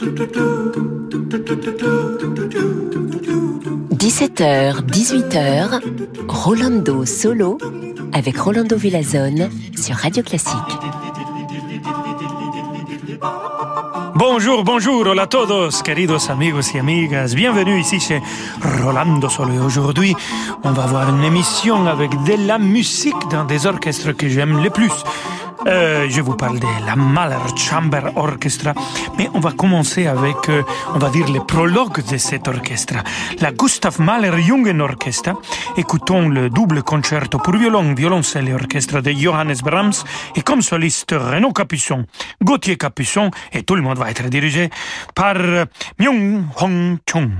17h, 18h, Rolando Solo avec Rolando Villazone sur Radio Classique. Bonjour, bonjour, hola a todos, queridos amigos y amigas. Bienvenue ici chez Rolando Solo. Aujourd'hui, on va voir une émission avec de la musique dans des orchestres que j'aime le plus. Euh, je vous parle de la Mahler Chamber Orchestra, mais on va commencer avec, euh, on va dire, le prologue de cet orchestre, la Gustav Mahler Jungen Orchestra. Écoutons le double concerto pour violon, violoncelle et orchestre de Johannes Brahms, et comme soliste Renaud Capuçon, Gauthier Capuçon, et tout le monde va être dirigé par euh, Myung Hong Chung.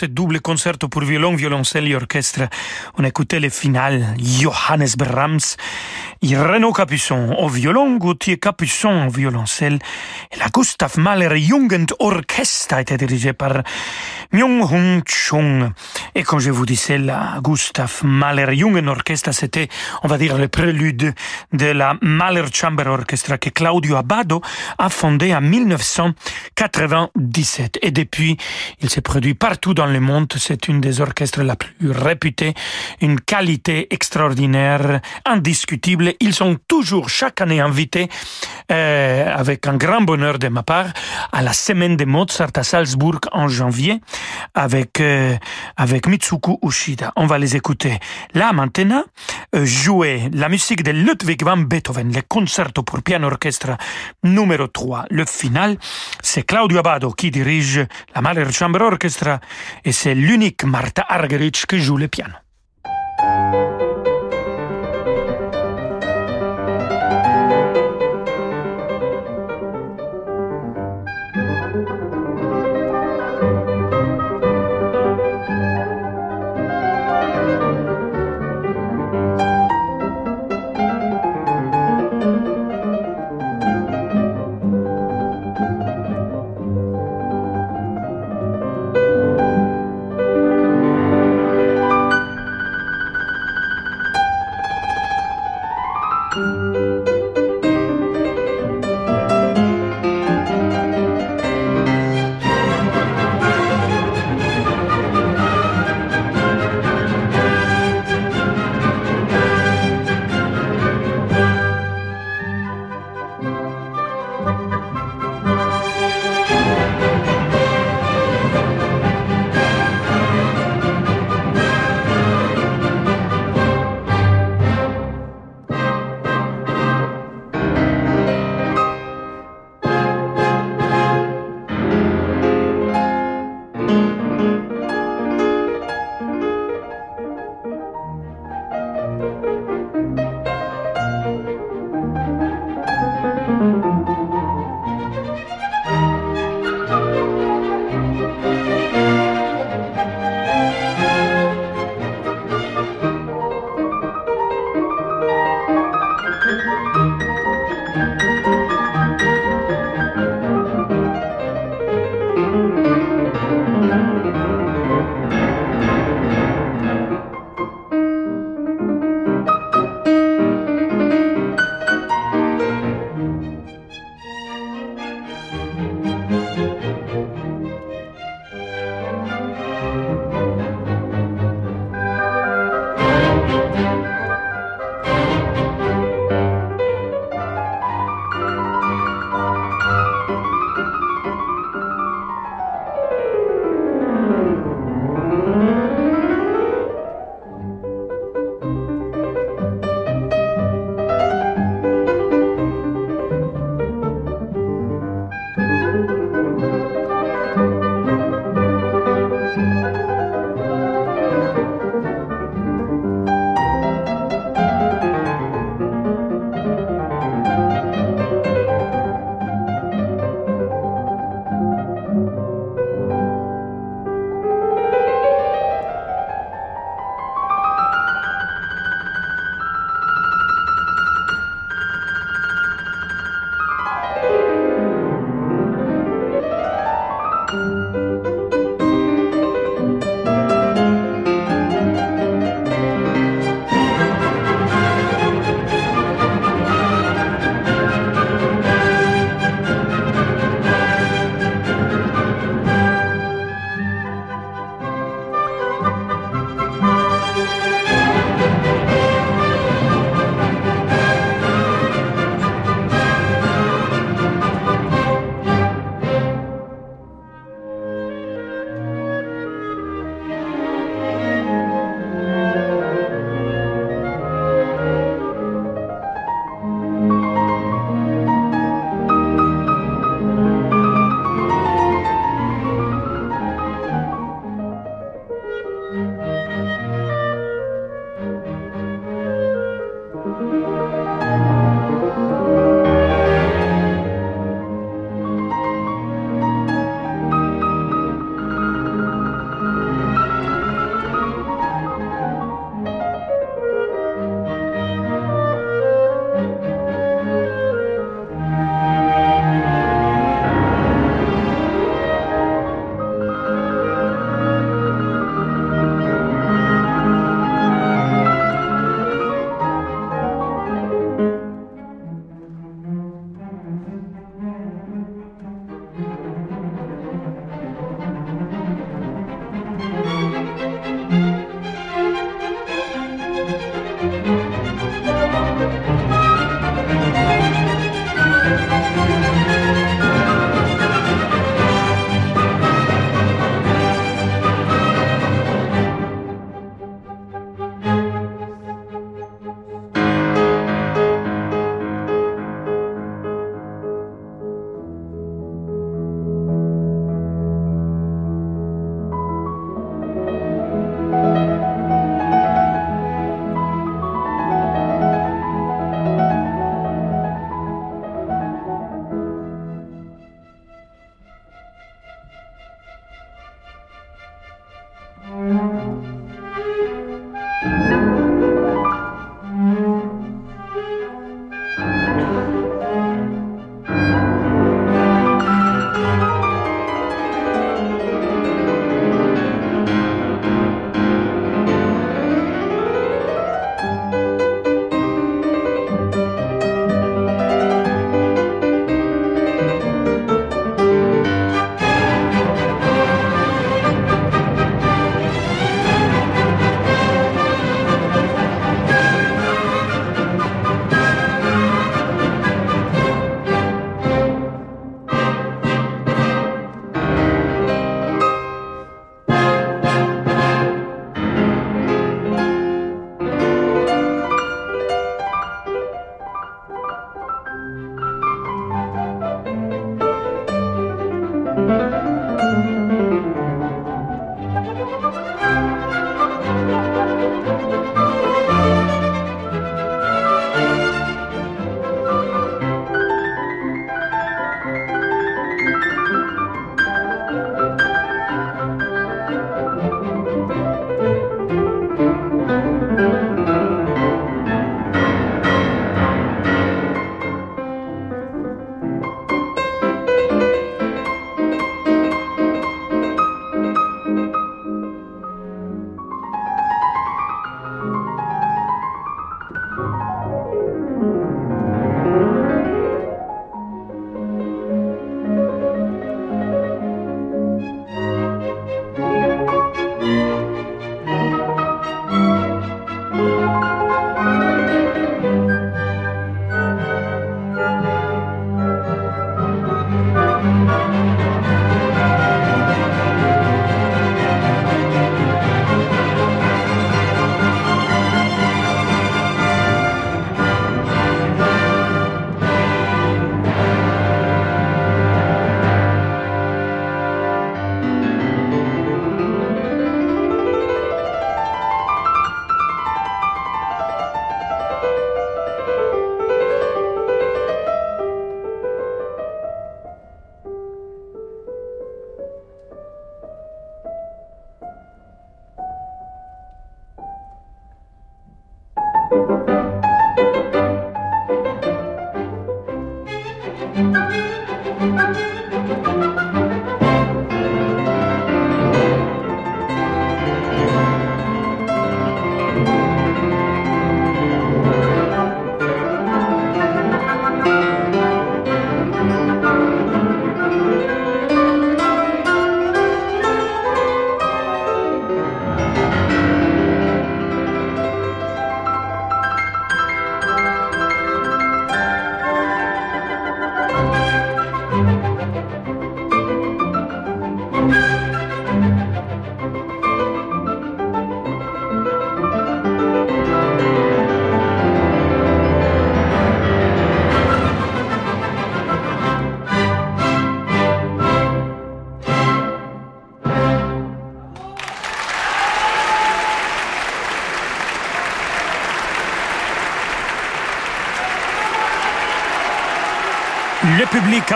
Ce double concerto pour violon, violoncelle et orchestre. On écoutait le final, Johannes Brahms Renaud Capuçon au violon, Gauthier Capuçon au violoncelle et la Gustav Mahler Jugend Orchestra été dirigée par Myung Hung Chung. Et quand je vous disais la Gustav Mahler Jugend Orchestra, c'était, on va dire, le prélude de la Mahler Chamber Orchestra que Claudio Abbado a fondé en 1997. Et depuis, il s'est produit partout dans le monde. C'est une des orchestres la plus réputée, une qualité extraordinaire, indiscutible. Ils sont toujours chaque année invités, euh, avec un grand bonheur de ma part, à la semaine de Mozart à Salzbourg en janvier, avec euh, avec Mitsuko Ushida. On va les écouter. Là maintenant, euh, jouer la musique de Ludwig van Beethoven, le concerto pour piano orchestre numéro 3. Le final, c'est Claudio Abbado qui dirige la Mahler Chamber Orchestra et c'est l'unique Martha Argerich qui joue le piano.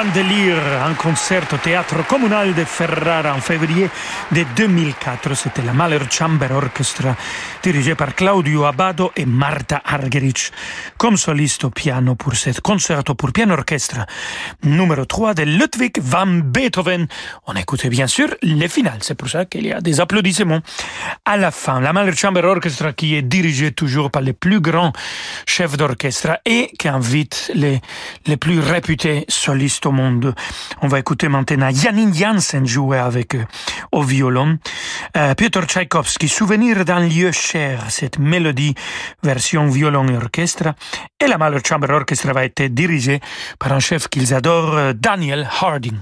Délire, un concert au théâtre communal de Ferrara en février de 2004. C'était la Mahler Chamber Orchestra, dirigée par Claudio Abado et Marta Argerich, comme soliste au piano pour cet concerto pour piano orchestre numéro 3 de Ludwig van Beethoven. On écoutait bien sûr les finales, c'est pour ça qu'il y a des applaudissements. À la fin, la Mahler Chamber Orchestra qui est dirigée toujours par les plus grands chefs d'orchestre et qui invite les, les plus réputés solistes au monde. On va écouter maintenant Janine Janssen jouer avec eux au violon. Euh, Piotr Tchaïkovski, Souvenir d'un lieu cher, cette mélodie version violon et orchestre. Et la Mahler Chamber Orchestra va être dirigée par un chef qu'ils adorent, euh, Daniel Harding.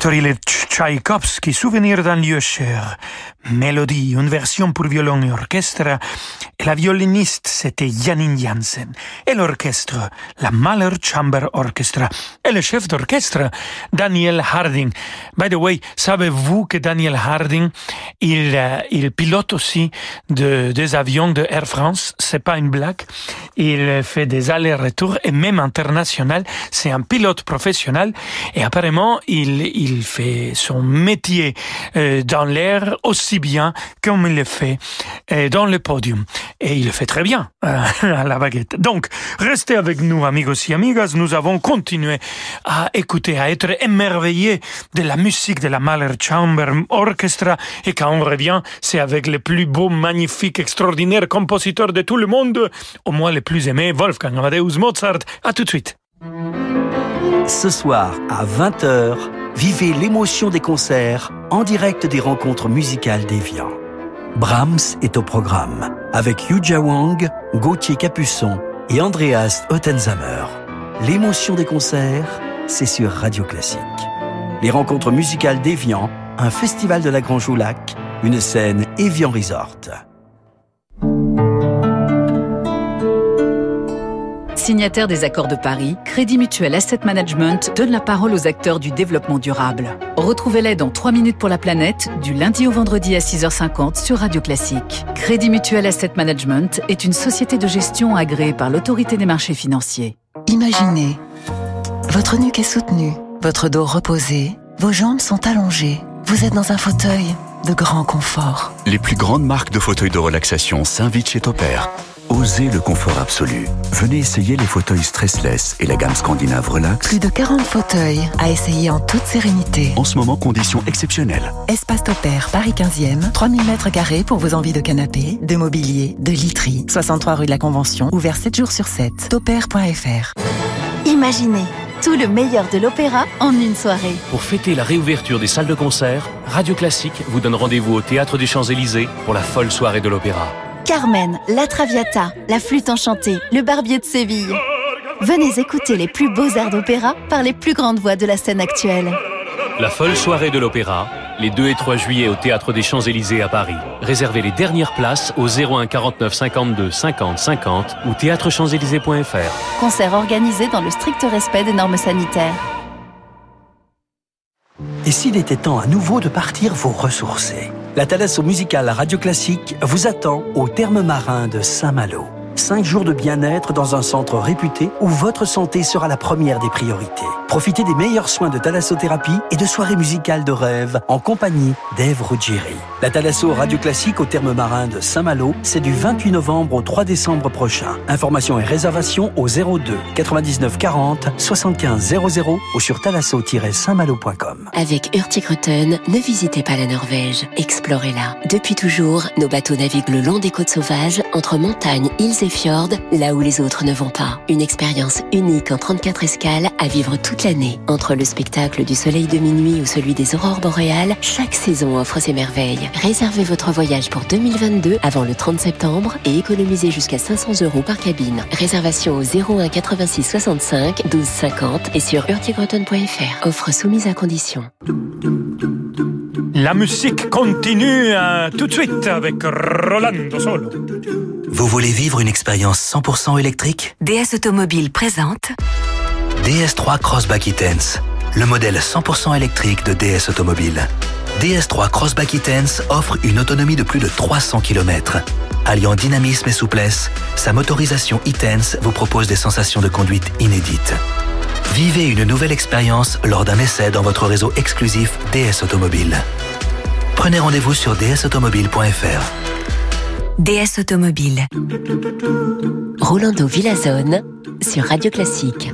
Piotr Ilyich Tchaïkovski, Souvenir d'un lieu cher. Mélodie, une version pour violon et orchestre. La violoniste, c'était Janine Janssen. Et l'orchestre, la Mahler Chamber Orchestra. Et le chef d'orchestre, Daniel Harding. By the way, savez-vous que Daniel Harding, il, euh, il pilote aussi de, des avions de Air France? C'est pas une blague. Il fait des allers-retours et même international. C'est un pilote professionnel. Et apparemment, il, il fait son métier euh, dans l'air aussi bien comme il le fait euh, dans le podium. Et il le fait très bien euh, à la baguette. Donc, restez avec nous, amigos et amigas. Nous avons continué à écouter, à être émerveillés de la musique de la Mahler Chamber Orchestra. Et quand on revient, c'est avec le plus beau, magnifique, extraordinaire compositeur de tout le monde, au moins le plus aimé, Wolfgang Amadeus Mozart. À tout de suite. Ce soir, à 20h, vivez l'émotion des concerts en direct des rencontres musicales d'Evian. Brahms est au programme avec Yuja Wang, Gauthier Capuçon et Andreas Ottenzamer. L'émotion des concerts, c'est sur Radio Classique. Les rencontres musicales d'Evian, un festival de la Grange au une scène Evian Resort. Signataire des accords de Paris, Crédit Mutuel Asset Management donne la parole aux acteurs du développement durable. Retrouvez-les dans 3 minutes pour la planète, du lundi au vendredi à 6h50 sur Radio Classique. Crédit Mutuel Asset Management est une société de gestion agréée par l'autorité des marchés financiers. Imaginez, votre nuque est soutenue, votre dos reposé, vos jambes sont allongées, vous êtes dans un fauteuil de grand confort. Les plus grandes marques de fauteuils de relaxation s'invitent chez Topair. Osez le confort absolu. Venez essayer les fauteuils stressless et la gamme scandinave Relax. Plus de 40 fauteuils à essayer en toute sérénité. En ce moment, conditions exceptionnelles. Espace Topair, Paris 15e, 3000 mètres carrés pour vos envies de canapé, de mobilier, de literie. 63 rue de la Convention, ouvert 7 jours sur 7. Topair.fr. Imaginez tout le meilleur de l'opéra en une soirée. Pour fêter la réouverture des salles de concert, Radio Classique vous donne rendez-vous au Théâtre des Champs-Élysées pour la folle soirée de l'opéra. Carmen, La Traviata, La Flûte Enchantée, Le Barbier de Séville. Venez écouter les plus beaux airs d'opéra par les plus grandes voix de la scène actuelle. La folle soirée de l'opéra, les 2 et 3 juillet au Théâtre des Champs-Élysées à Paris. Réservez les dernières places au 01 49 52 50 50 ou théâtrechamps-élysées.fr. Concert organisé dans le strict respect des normes sanitaires. Et s'il était temps à nouveau de partir vous ressourcer La Thalasso musicale Radio Classique vous attend au terme marin de Saint-Malo. Cinq jours de bien-être dans un centre réputé où votre santé sera la première des priorités. Profitez des meilleurs soins de thalassothérapie et de soirées musicales de rêve en compagnie d'Ève Ruggieri. La Thalasso Radio Classique au terme marin de Saint-Malo, c'est du 28 novembre au 3 décembre prochain. Informations et réservations au 02 99 40 75 00 ou sur thalasso-saintmalo.com. Avec Hurtigruten, ne visitez pas la Norvège, explorez-la. Depuis toujours, nos bateaux naviguent le long des côtes sauvages, entre montagnes, îles et fjords, là où les autres ne vont pas. Une expérience unique en 34 escales à vivre toute l'année. Entre le spectacle du soleil de minuit ou celui des aurores boréales, chaque saison offre ses merveilles. Réservez votre voyage pour 2022 avant le 30 septembre et économisez jusqu'à 500 euros par cabine. Réservation au 01 86 65 12 50 et sur hurtigruten.fr. Offre soumise à condition. La musique continue euh, tout de suite avec Rolando Solo. Vous voulez vivre une expérience 100% électrique? DS Automobile présente DS3 Crossback E-Tense, le modèle 100% électrique de DS Automobile. DS3 Crossback E-Tense offre une autonomie de plus de 300 km. Alliant dynamisme et souplesse, sa motorisation E-Tense vous propose des sensations de conduite inédites. Vivez une nouvelle expérience lors d'un essai dans votre réseau exclusif DS Automobile. Prenez rendez-vous sur dsautomobile.fr. DS Automobile. Rolando Villazone sur Radio Classique.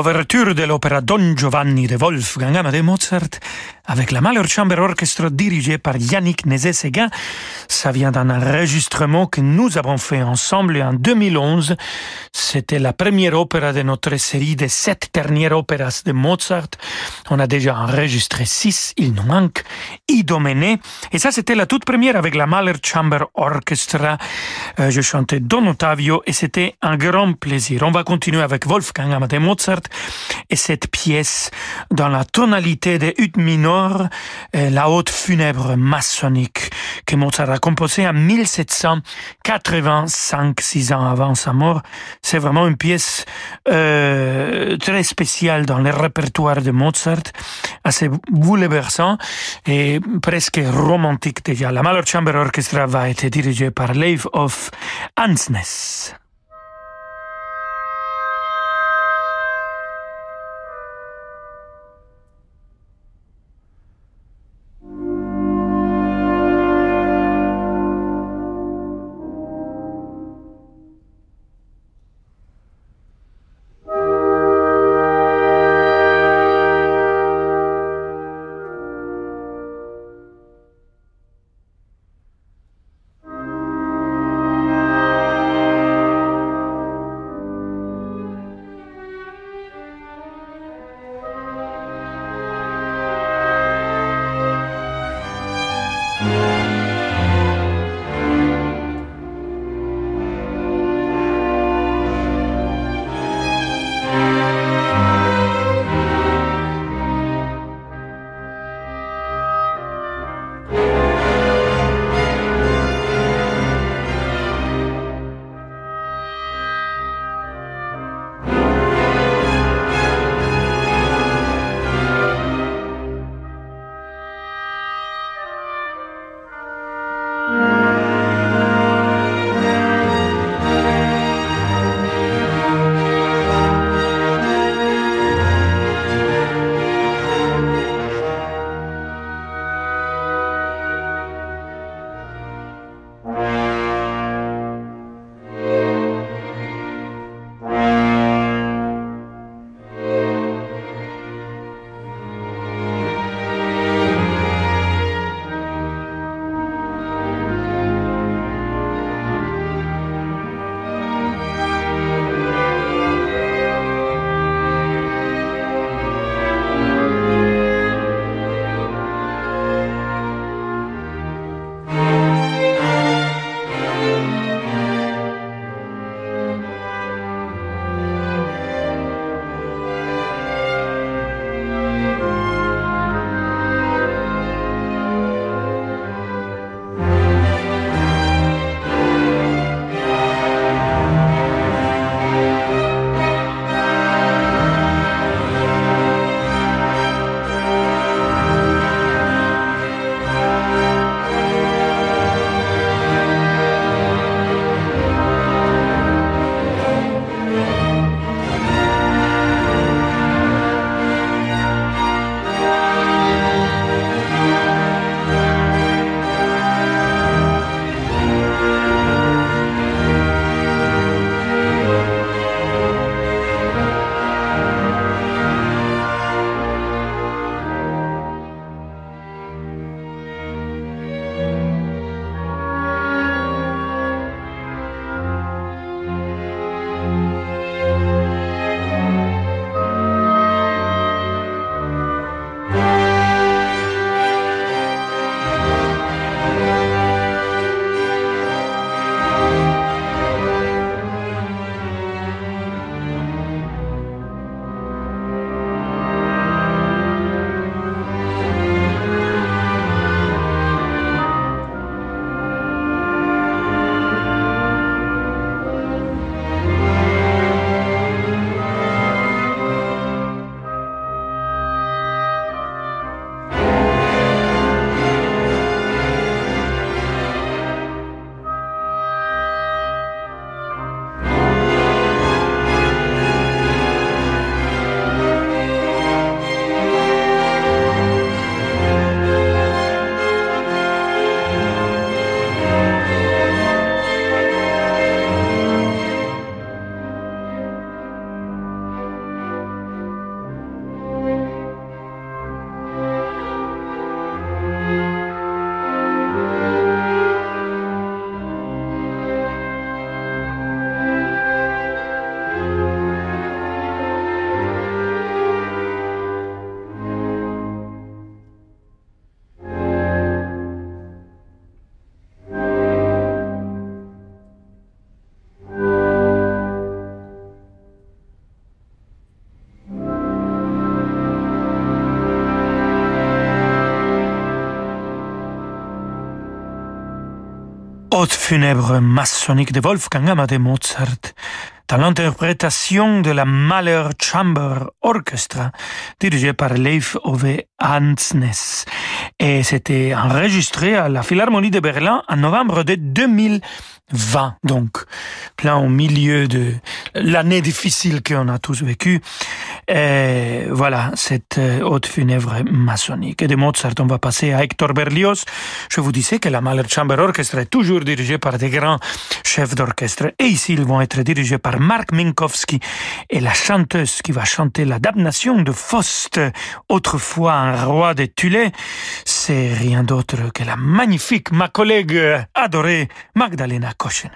L'ouverture de l'opéra Don Giovanni de Wolfgang Amadeus Mozart avec la Mahler Chamber Orchestra dirigée par Yannick Nézet-Séguin. Ça vient d'un enregistrement que nous avons fait ensemble en 2011. C'était la première opéra de notre série des sept dernières opéras de Mozart. On a déjà enregistré six, il nous manque Idoménée. Et ça, c'était la toute première avec la Mahler Chamber Orchestra. Euh, je chantais Don Ottavio et c'était un grand plaisir. On va continuer avec Wolfgang Amadeus Mozart et cette pièce dans la tonalité de ut minor la haute funèbre maçonnique que Mozart a composée en 1785, six ans avant sa mort. C'est vraiment une pièce euh, très spéciale dans le répertoire de Mozart, assez bouleversant et presque romantique déjà. La Mahler Chamber Orchestra va être dirigée par Leif of Ansnes. Funèbre maçonnique de Wolfgang Amadeus Mozart dans l'interprétation de la Mahler Chamber Orchestra dirigée par Leif Ove Hansnes. Et c'était enregistré à la Philharmonie de Berlin en novembre de 2000. 20, donc plein au milieu de l'année difficile qu'on a tous vécu. Et voilà, cette euh, haute funèbre maçonnique. Et de Mozart, on va passer à Hector Berlioz. Je vous disais que la Mahler Chamber Orchestra est toujours dirigée par des grands chefs d'orchestre. Et ici, ils vont être dirigés par Mark Minkowski et la chanteuse qui va chanter la damnation de Faust, autrefois un roi de Tulé. C'est rien d'autre que la magnifique, ma collègue adorée, Magdalena Caution.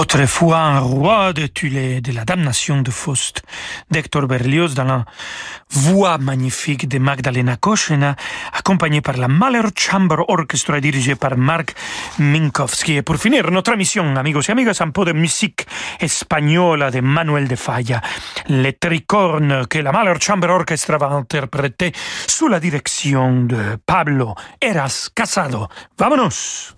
Autrefois un roi de Tulé de la damnation de Faust d'Hector Berlioz dans la voix magnifique de Magdalena Koschena, accompagnée par la Mahler Chamber Orchestra dirigée par Marc Minkowski. Et pour finir notre émission, amigos et amigas, un peu de musique espagnole de Manuel de Falla, les tricornes que la Mahler Chamber Orchestra va interpréter sous la direction de Pablo Eras Casado. Vámonos!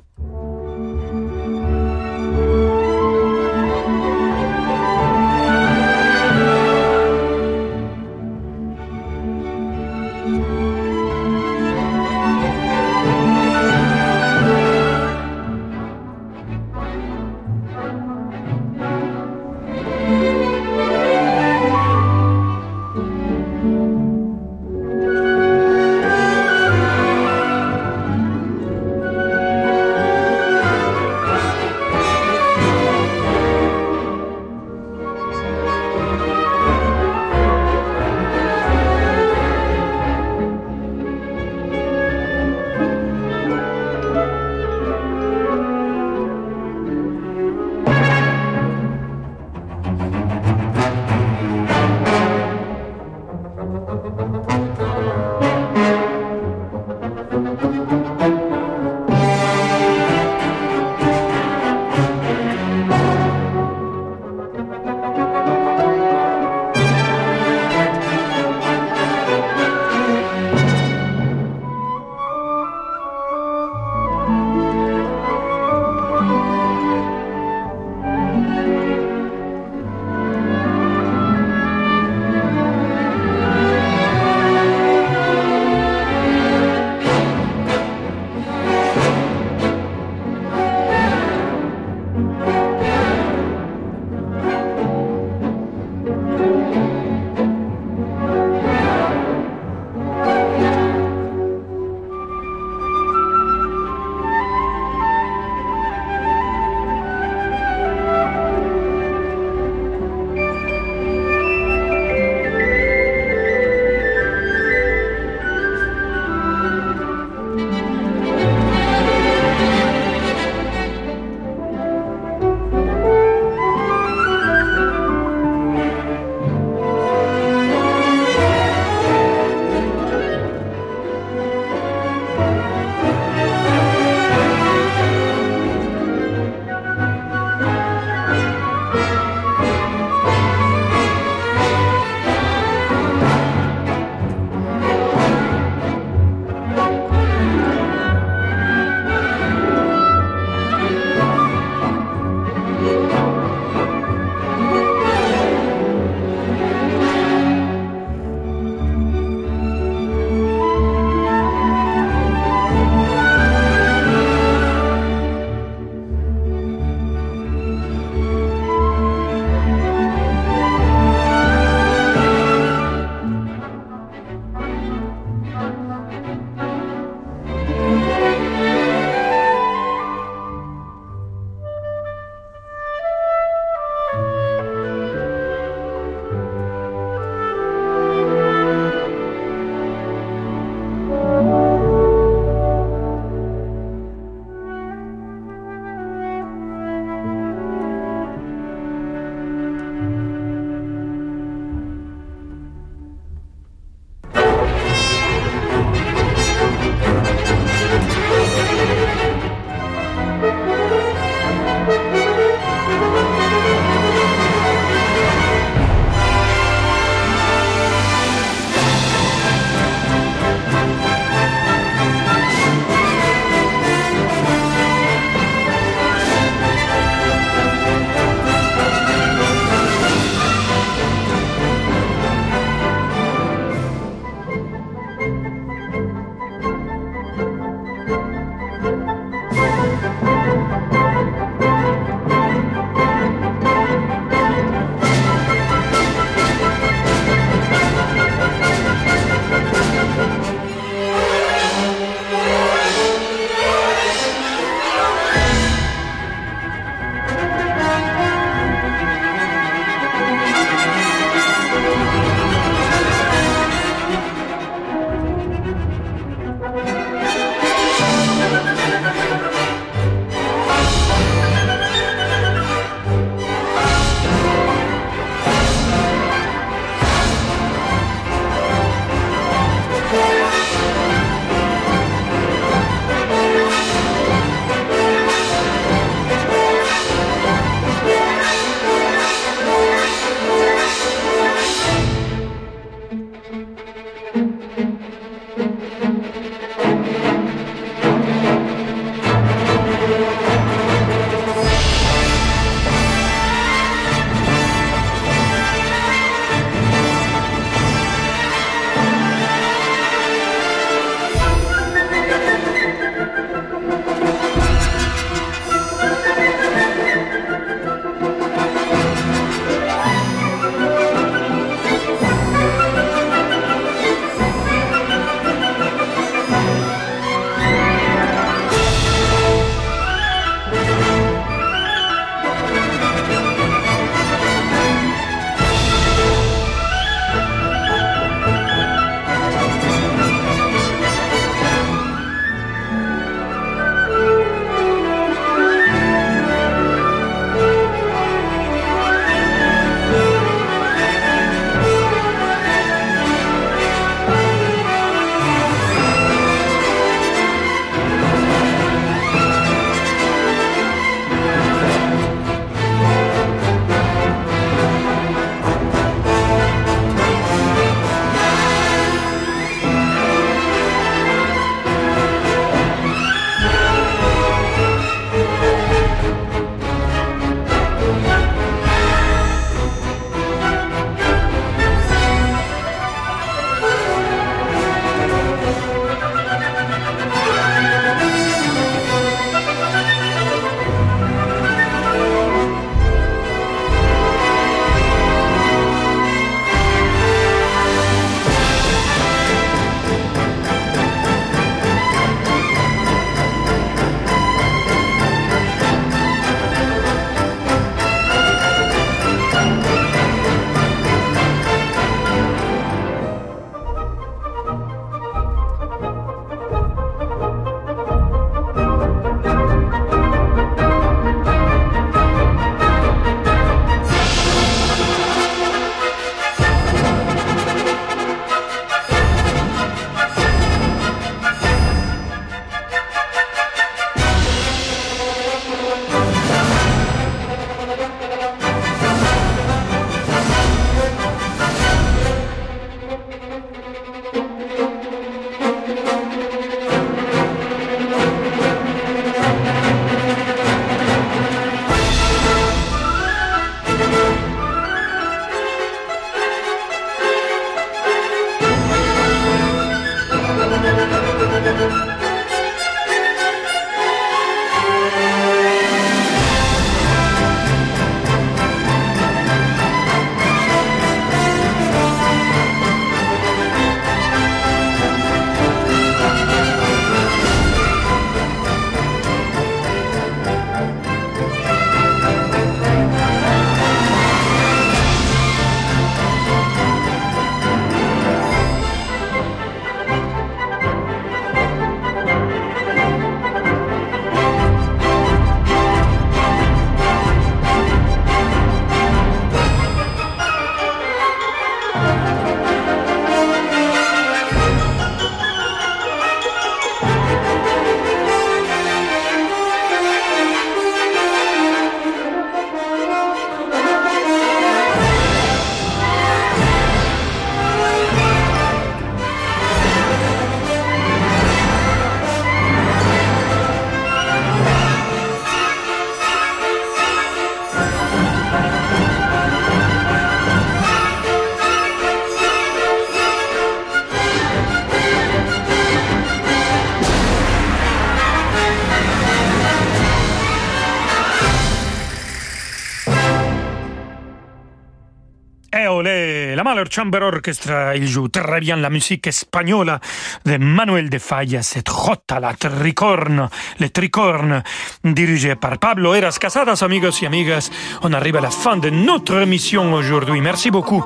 Chamber Orchestra, il joue très bien la musique espagnole de Manuel de Falla, cette rota, la tricorne, les tricornes, dirigé par Pablo Eras Casadas, amigos et amigas. On arrive à la fin de notre émission aujourd'hui. Merci beaucoup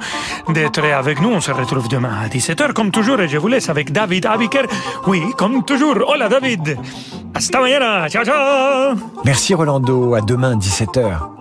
d'être avec nous. On se retrouve demain à 17h, comme toujours, et je vous laisse avec David Abiker. Oui, comme toujours. Hola, David. Hasta mañana. Ciao, ciao. Merci, Rolando. À demain, 17h.